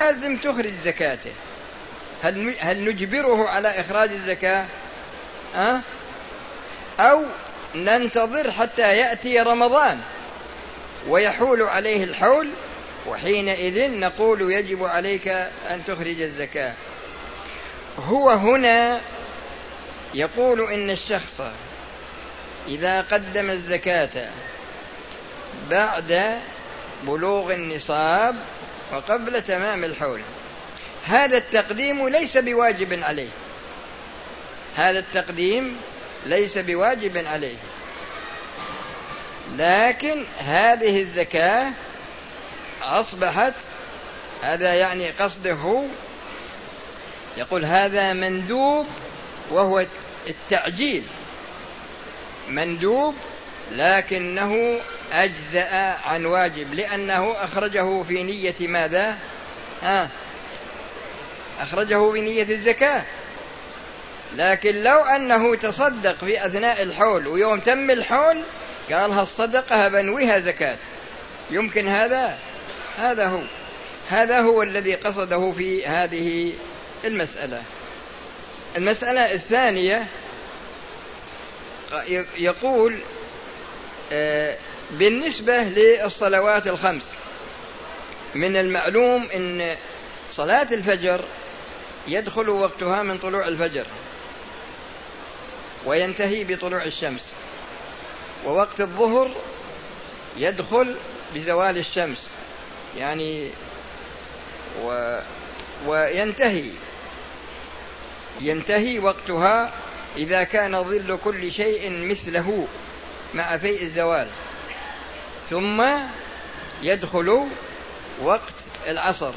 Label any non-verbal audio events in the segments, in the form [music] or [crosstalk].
لازم تخرج زكاته هل هل نجبره على إخراج الزكاة؟ أه؟ أو ننتظر حتى يأتي رمضان ويحول عليه الحول وحينئذ نقول يجب عليك أن تخرج الزكاة هو هنا يقول إن الشخص إذا قدم الزكاة بعد بلوغ النصاب وقبل تمام الحول. هذا التقديم ليس بواجب عليه. هذا التقديم ليس بواجب عليه. لكن هذه الزكاة أصبحت هذا يعني قصده يقول هذا مندوب وهو التعجيل. مندوب لكنه أجزأ عن واجب لأنه أخرجه في نية ماذا؟ ها؟ أخرجه بنية الزكاة. لكن لو أنه تصدق في أثناء الحول ويوم تم الحول قال هالصدقة بنويها زكاة. يمكن هذا؟ هذا هو. هذا هو الذي قصده في هذه المسألة. المسألة الثانية يقول آه، بالنسبة للصلوات الخمس من المعلوم أن صلاة الفجر يدخل وقتها من طلوع الفجر وينتهي بطلوع الشمس ووقت الظهر يدخل بزوال الشمس يعني و وينتهي ينتهي وقتها إذا كان ظل كل شيء مثله مع فيء الزوال. ثم يدخل وقت العصر.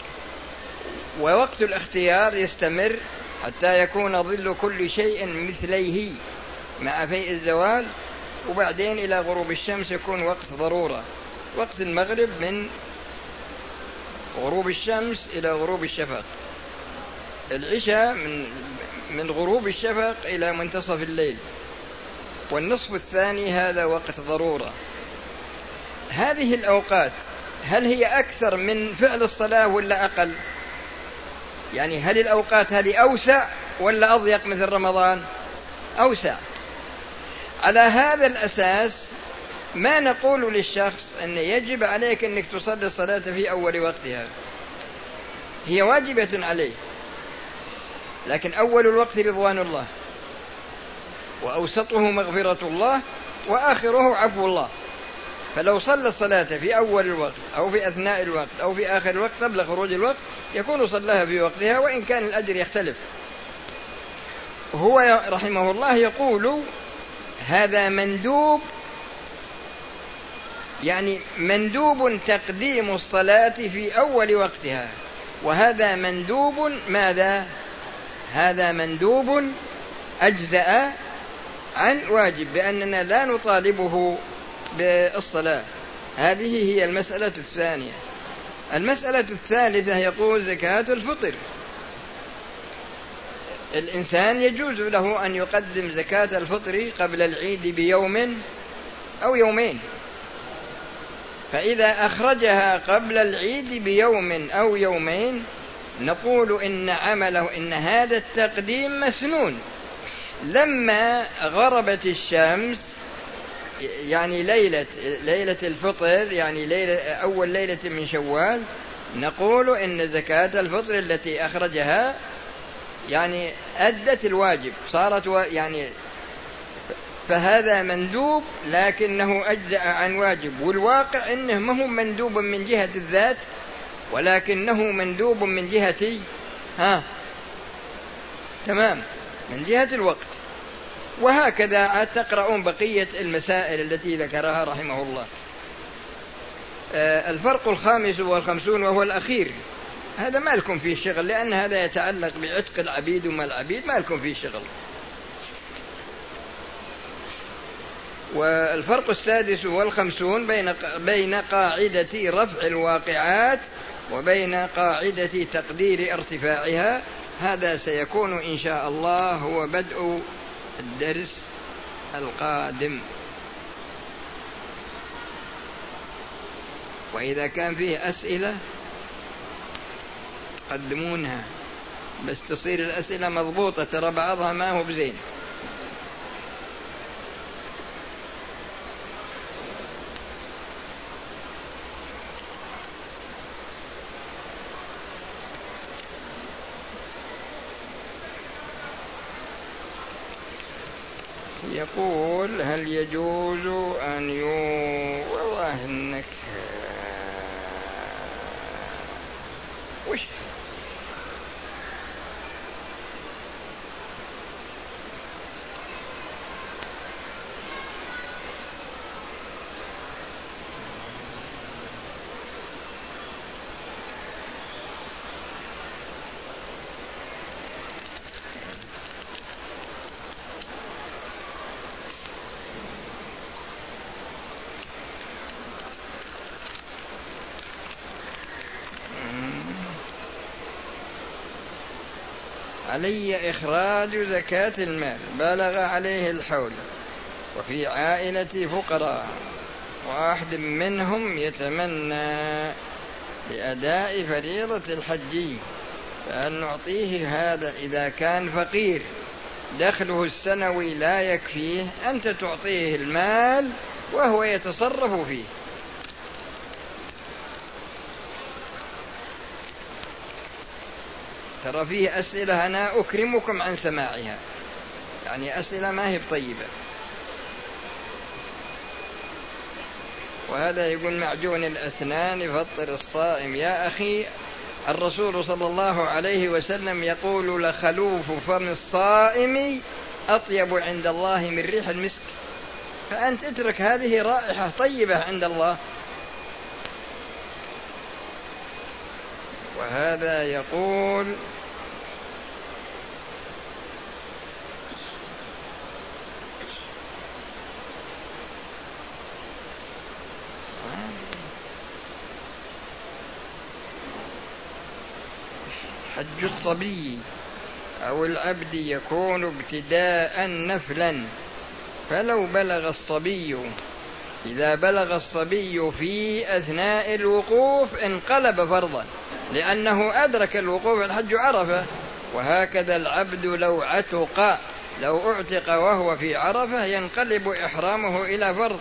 ووقت الاختيار يستمر حتى يكون ظل كل شيء مثليه مع فيء الزوال وبعدين إلى غروب الشمس يكون وقت ضرورة. وقت المغرب من غروب الشمس إلى غروب الشفق. العشاء من من غروب الشفق إلى منتصف الليل. والنصف الثاني هذا وقت ضرورة. هذه الأوقات هل هي أكثر من فعل الصلاة ولا أقل؟ يعني هل الأوقات هذه أوسع ولا أضيق مثل رمضان؟ أوسع. على هذا الأساس ما نقول للشخص أن يجب عليك أنك تصلي الصلاة في أول وقتها. هي واجبة عليه. لكن أول الوقت رضوان الله. وأوسطه مغفرة الله وآخره عفو الله. فلو صلى الصلاة في أول الوقت أو في أثناء الوقت أو في آخر الوقت قبل خروج الوقت يكون صلاها في وقتها وإن كان الأجر يختلف هو رحمه الله يقول هذا مندوب يعني مندوب تقديم الصلاة في أول وقتها وهذا مندوب ماذا؟ هذا مندوب أجزأ عن واجب بأننا لا نطالبه بالصلاة. هذه هي المسألة الثانية. المسألة الثالثة يقول زكاة الفطر. الإنسان يجوز له أن يقدم زكاة الفطر قبل العيد بيوم أو يومين. فإذا أخرجها قبل العيد بيوم أو يومين نقول إن عمله إن هذا التقديم مسنون. لما غربت الشمس يعني ليلة ليلة الفطر يعني ليلة أول ليلة من شوال نقول إن زكاة الفطر التي أخرجها يعني أدت الواجب. صارت يعني فهذا مندوب لكنه أجزأ عن واجب. والواقع أنه ما هو مندوب من جهة الذات ولكنه مندوب من جهة ها؟ تمام. من جهة الوقت. وهكذا تقرؤون بقية المسائل التي ذكرها رحمه الله. آه، الفرق الخامس والخمسون وهو الأخير. هذا ما لكم فيه شغل لأن هذا يتعلق بعتق العبيد وما العبيد ما لكم فيه شغل. والفرق السادس والخمسون بين بين قاعدة رفع الواقعات وبين قاعدة تقدير ارتفاعها. هذا سيكون إن شاء الله هو بدء الدرس القادم. وإذا كان فيه أسئلة قدمونها بس تصير الأسئلة مضبوطة ترى بعضها ما هو بزين. يقول هل يجوز أن يو والله إنك وش علي إخراج زكاة المال بلغ عليه الحول. وفي عائلتي فقراء واحد منهم يتمنى لأداء فريضة الحج فهل نعطيه هذا إذا كان فقير. دخله السنوي لا يكفيه أنت تعطيه المال وهو يتصرف فيه. ترى فيه أسئلة أنا أكرمكم عن سماعها. يعني أسئلة ما هي طيبة وهذا يقول معجون الأسنان فطر الصائم يا أخي الرسول صلى الله عليه وسلم يقول لخلوف فم الصائم أطيب عند الله من ريح المسك. فأنت اترك هذه رائحة طيبة عند الله. وهذا يقول حج الصبي أو العبد يكون ابتداء نفلا فلو بلغ الصبي إذا بلغ الصبي في أثناء الوقوف انقلب فرضا. لأنه أدرك الوقوف الحج عرفة. وهكذا العبد لو عتق لو اعتق وهو في عرفة ينقلب إحرامه إلى فرض.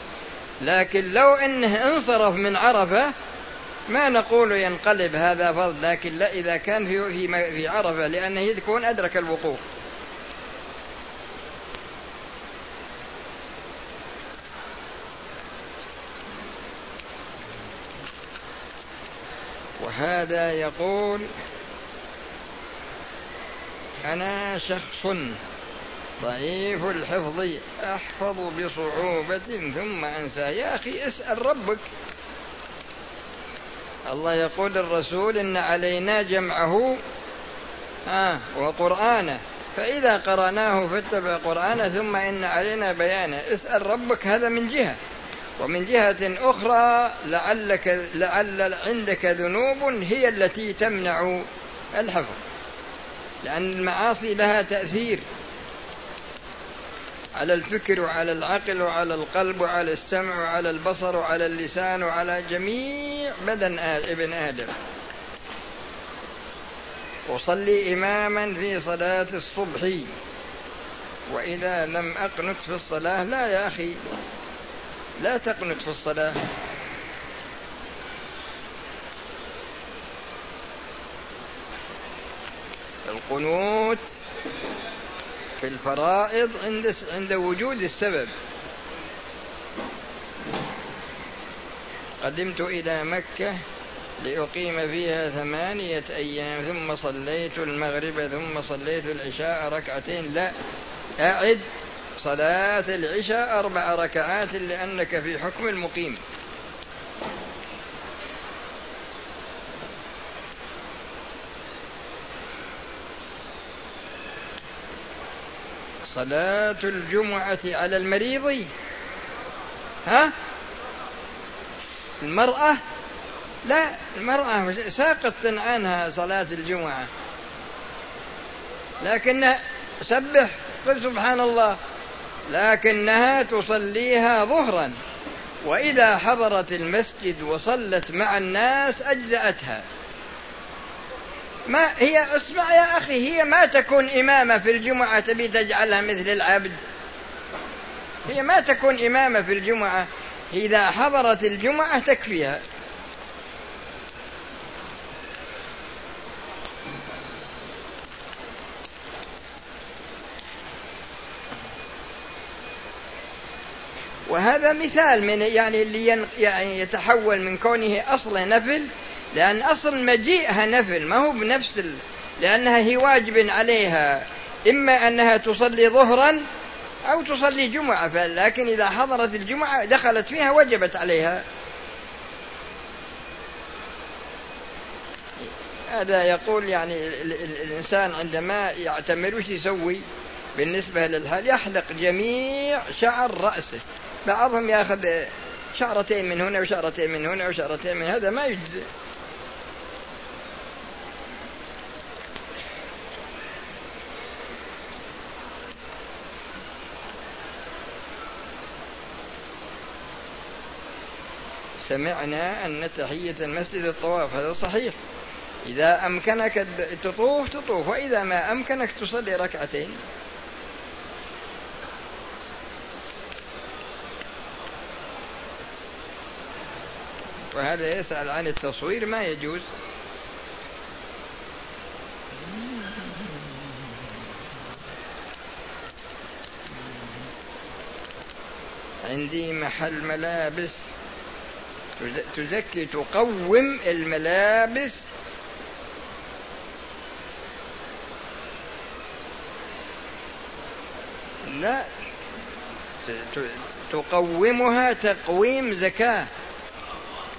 لكن لو أنه انصرف من عرفة ما نقول ينقلب هذا فرض لكن لا إذا كان في عرفة لأنه يكون أدرك الوقوف وهذا يقول أنا شخص ضعيف الحفظ أحفظ بصعوبة ثم أنسى. يا أخي اسأل ربك. الله يقول الرسول إن علينا جمعه آه وقرآنه. فإذا قرأناه فاتبع قرآنه ثم إن علينا بيانه. اسأل ربك هذا من جهة. ومن جهة أخرى لعلك لعل عندك ذنوب هي التي تمنع الحفظ. لأن المعاصي لها تأثير على الفكر وعلى العقل وعلى القلب وعلى السمع وعلى البصر وعلى اللسان وعلى جميع بدن ابن آدم. أصلي إماما في صلاة الصبح. وإذا لم أقنت في الصلاة لا يا أخي. لا تقنت في الصلاة. القنوت في الفرائض عند عند وجود السبب. قدمت إلى مكة لأقيم فيها ثمانية أيام ثم صليت المغرب ثم صليت العشاء ركعتين. لا أعد صلاة العشاء أربع ركعات لأنك في حكم المقيم. صلاة الجمعة على المريض. ها؟ المرأة؟ لا المرأة ساقط عنها صلاة الجمعة. لكن سبح قل سبحان الله. لكنها تصليها ظهرا. وإذا حضرت المسجد وصلت مع الناس أجزأتها. ما هي اسمع يا أخي هي ما تكون إمامة في الجمعة تبي تجعلها مثل العبد. هي ما تكون إمامة في الجمعة. إذا حضرت الجمعة تكفيها. وهذا مثال من يعني اللي يعني يتحول من كونه أصله نفل لأن أصل مجيئها نفل ما هو بنفس ال... لأنها هي واجب عليها. إما أنها تصلي ظهرا أو تصلي جمعة لكن إذا حضرت الجمعة دخلت فيها وجبت عليها. هذا يقول يعني الإنسان عندما يعتمر وش يسوي؟ بالنسبة للحال يحلق جميع شعر رأسه. بعضهم ياخذ شعرتين من هنا وشعرتين من هنا وشعرتين من هذا ما يجزي سمعنا أن تحية المسجد الطواف هذا صحيح. إذا أمكنك تطوف تطوف وإذا ما أمكنك تصلي ركعتين. وهذا يسأل عن التصوير ما يجوز؟ عندي محل ملابس. تزكي تقوم الملابس. لا. تقومها تقويم زكاة.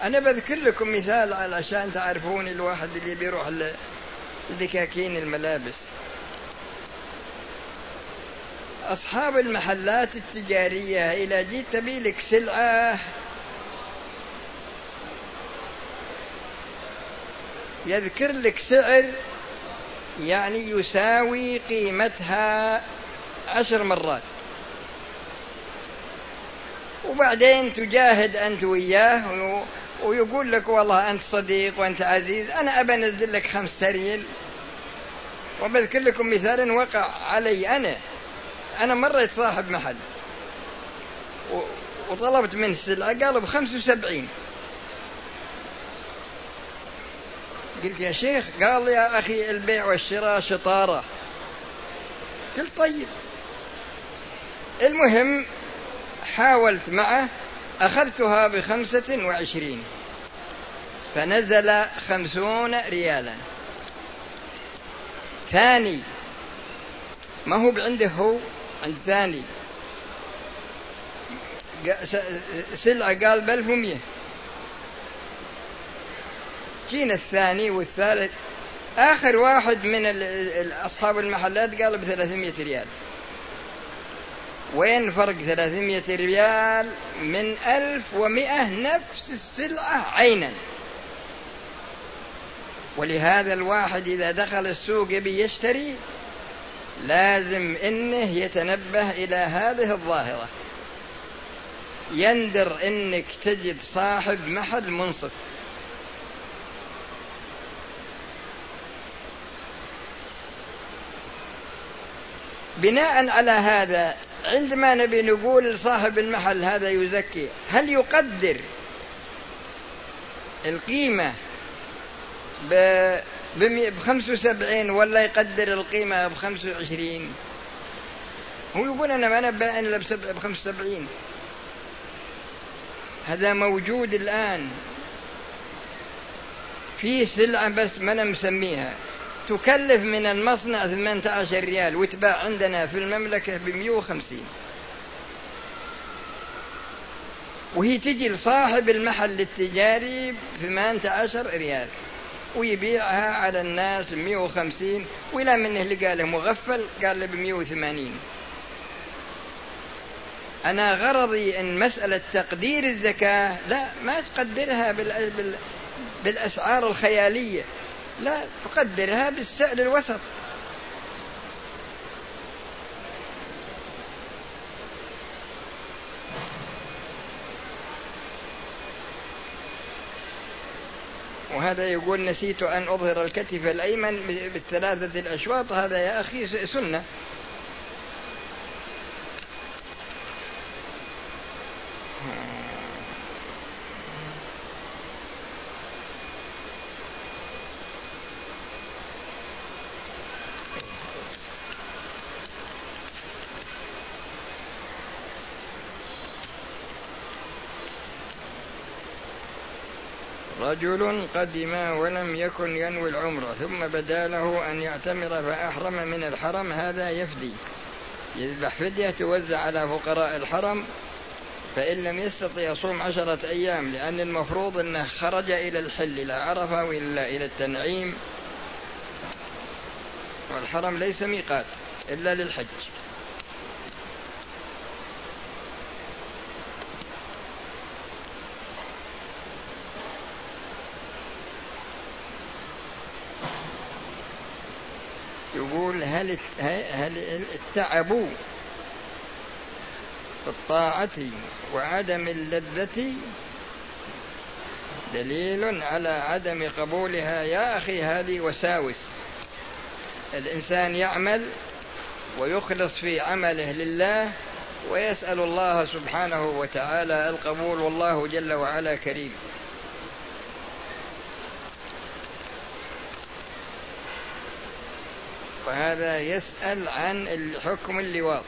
أنا بذكر لكم مثال علشان تعرفون الواحد اللي بيروح لدكاكين الملابس. أصحاب المحلات التجارية إذا جيت تبي لك سلعة. يذكر لك سعر يعني يساوي قيمتها عشر مرات. وبعدين تجاهد أنت وياه ويقول لك والله أنت صديق وأنت عزيز أنا أبى أنزل لك خمس ريال وبذكر لكم مثال وقع علي أنا. أنا مرة صاحب محل. وطلبت منه السلعة قالوا بخمس وسبعين. قلت يا شيخ قال يا أخي البيع والشراء شطارة. قلت طيب. المهم حاولت معه. أخذتها بخمسة وعشرين. فنزل خمسون ريالا. ثاني ما هو عنده هو عند ثاني. سلعة قال بألف ومية جينا الثاني والثالث. آخر واحد من أصحاب المحلات قال بثلاثمية ريال. وين فرق ثلاثمية ريال من ألف ومئة نفس السلعة عينا؟ ولهذا الواحد إذا دخل السوق يبي يشتري لازم إنه يتنبه إلى هذه الظاهرة. يندر إنك تجد صاحب محل منصف. بناء على هذا عندما نبي نقول لصاحب المحل هذا يزكي هل يقدر القيمة بخمس وسبعين ولا يقدر القيمة بخمس وعشرين؟ هو يقول أنا ما أنا بائن إلا بخمس وسبعين. هذا موجود الآن. في سلعة بس ما أنا مسميها. تكلف من المصنع 18 ريال وتباع عندنا في المملكة ب 150 وهي تجي لصاحب المحل التجاري ب 18 ريال ويبيعها على الناس ب 150 ولا منه اللي قال مغفل قال له ب 180 أنا غرضي أن مسألة تقدير الزكاة لا ما تقدرها بالأسعار الخيالية. لا تقدرها بالسعر الوسط. وهذا يقول نسيت أن أظهر الكتف الأيمن بالثلاثة الأشواط. هذا يا أخي سنة. رجل قدم ولم يكن ينوي العمرة ثم بدا له أن يعتمر فأحرم من الحرم هذا يفدي. يذبح فدية توزع على فقراء الحرم فإن لم يستطع يصوم عشرة أيام لأن المفروض أنه خرج إلى الحل إلى عرفة وإلا إلى التنعيم والحرم ليس ميقات إلا للحج يقول هل هل التعب في الطاعة وعدم اللذة دليل على عدم قبولها؟ يا أخي هذه وساوس. الإنسان يعمل ويخلص في عمله لله ويسأل الله سبحانه وتعالى القبول والله جل وعلا كريم. وهذا يسأل عن الحكم اللواط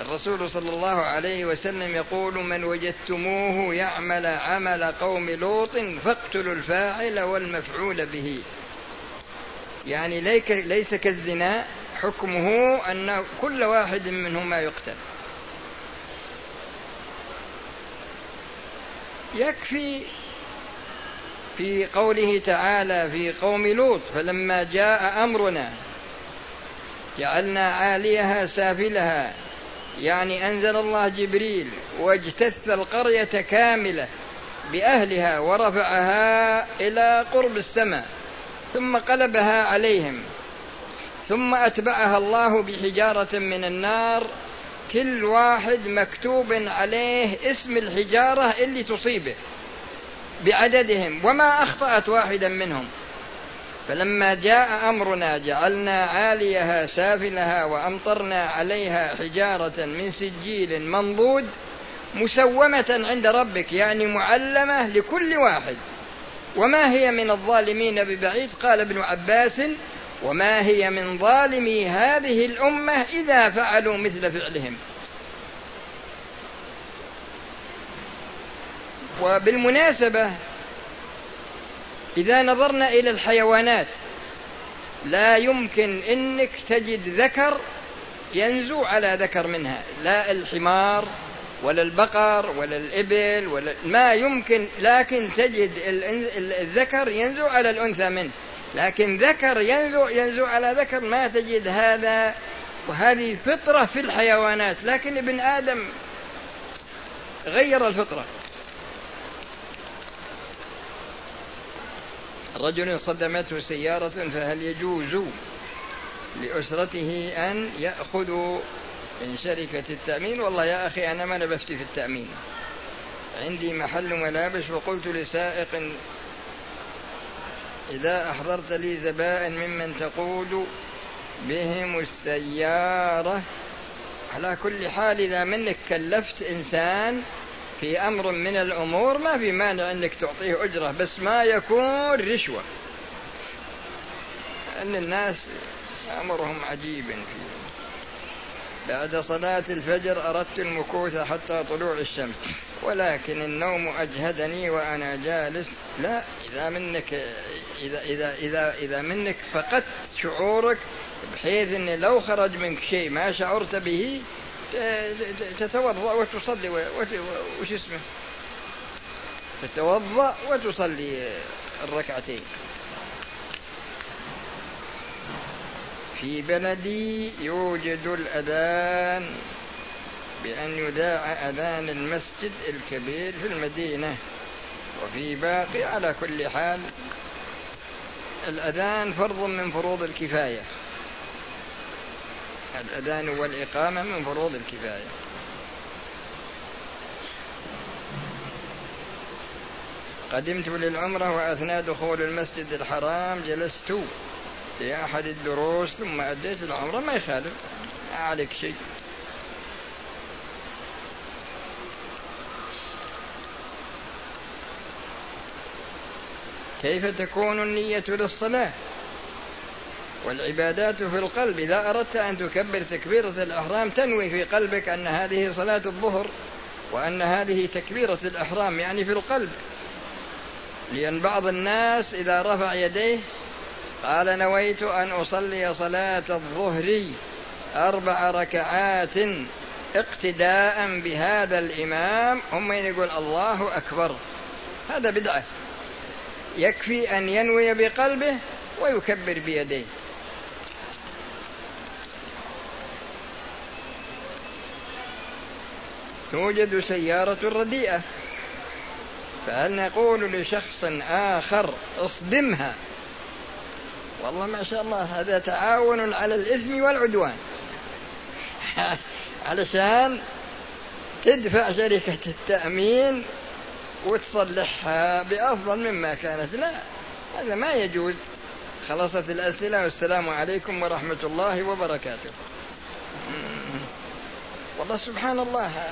الرسول صلى الله عليه وسلم يقول من وجدتموه يعمل عمل قوم لوط فاقتلوا الفاعل والمفعول به. يعني ليس كالزنا حكمه أن كل واحد منهما يقتل. يكفي في قوله تعالى في قوم لوط فلما جاء أمرنا جعلنا عاليها سافلها يعني أنزل الله جبريل واجتث القرية كاملة بأهلها ورفعها إلى قرب السماء ثم قلبها عليهم ثم أتبعها الله بحجارة من النار كل واحد مكتوب عليه اسم الحجارة اللي تصيبه. بعددهم وما أخطأت واحدا منهم. فلما جاء أمرنا جعلنا عاليها سافلها وأمطرنا عليها حجارة من سجيل منضود مسومة عند ربك يعني معلمة لكل واحد. وما هي من الظالمين ببعيد؟ قال ابن عباس وما هي من ظالمي هذه الأمة إذا فعلوا مثل فعلهم. وبالمناسبة إذا نظرنا إلى الحيوانات لا يمكن أنك تجد ذكر ينزو على ذكر منها لا الحمار ولا البقر ولا الإبل ولا ما يمكن لكن تجد الذكر ينزو على الأنثى منه لكن ذكر ينزو ينزو على ذكر ما تجد هذا وهذه فطرة في الحيوانات لكن ابن آدم غير الفطرة. رجل صدمته سيارة فهل يجوز لأسرته أن يأخذوا من شركة التأمين؟ والله يا أخي أنا ما أنا بفتي في التأمين. عندي محل ملابس وقلت لسائق إذا أحضرت لي زبائن ممن تقود بهم السيارة. على كل حال إذا منك كلفت إنسان في أمر من الأمور ما في مانع أنك تعطيه أجرة بس ما يكون رشوة. أن الناس أمرهم عجيب فيه. بعد صلاة الفجر أردت المكوث حتى طلوع الشمس ولكن النوم أجهدني وأنا جالس. لا إذا منك إذا إذا إذا إذا منك فقدت شعورك بحيث أن لو خرج منك شيء ما شعرت به تتوضأ وتصلي وش اسمه؟ تتوضأ وتصلي الركعتين. في بلدي يوجد الأذان بأن يذاع أذان المسجد الكبير في المدينة. وفي باقي على كل حال الأذان فرض من فروض الكفاية. الأذان والإقامة من فروض الكفاية. قدمت للعمرة وأثناء دخول المسجد الحرام جلست في أحد الدروس ثم أديت العمرة ما يخالف ما عليك شيء. كيف تكون النية للصلاة؟ والعبادات في القلب إذا أردت أن تكبر تكبيرة الإحرام تنوي في قلبك أن هذه صلاة الظهر وأن هذه تكبيرة الإحرام يعني في القلب. لأن بعض الناس إذا رفع يديه قال نويت أن أصلي صلاة الظهر أربع ركعات اقتداء بهذا الإمام هم يقول الله أكبر. هذا بدعة. يكفي أن ينوي بقلبه ويكبر بيديه. توجد سيارة رديئة. فهل نقول لشخص آخر اصدمها؟ والله ما شاء الله هذا تعاون على الإثم والعدوان. [laughs] علشان تدفع شركة التأمين وتصلحها بأفضل مما كانت. لا هذا ما يجوز. خلصت الأسئلة والسلام عليكم ورحمة الله وبركاته. [laughs] والله سبحان الله.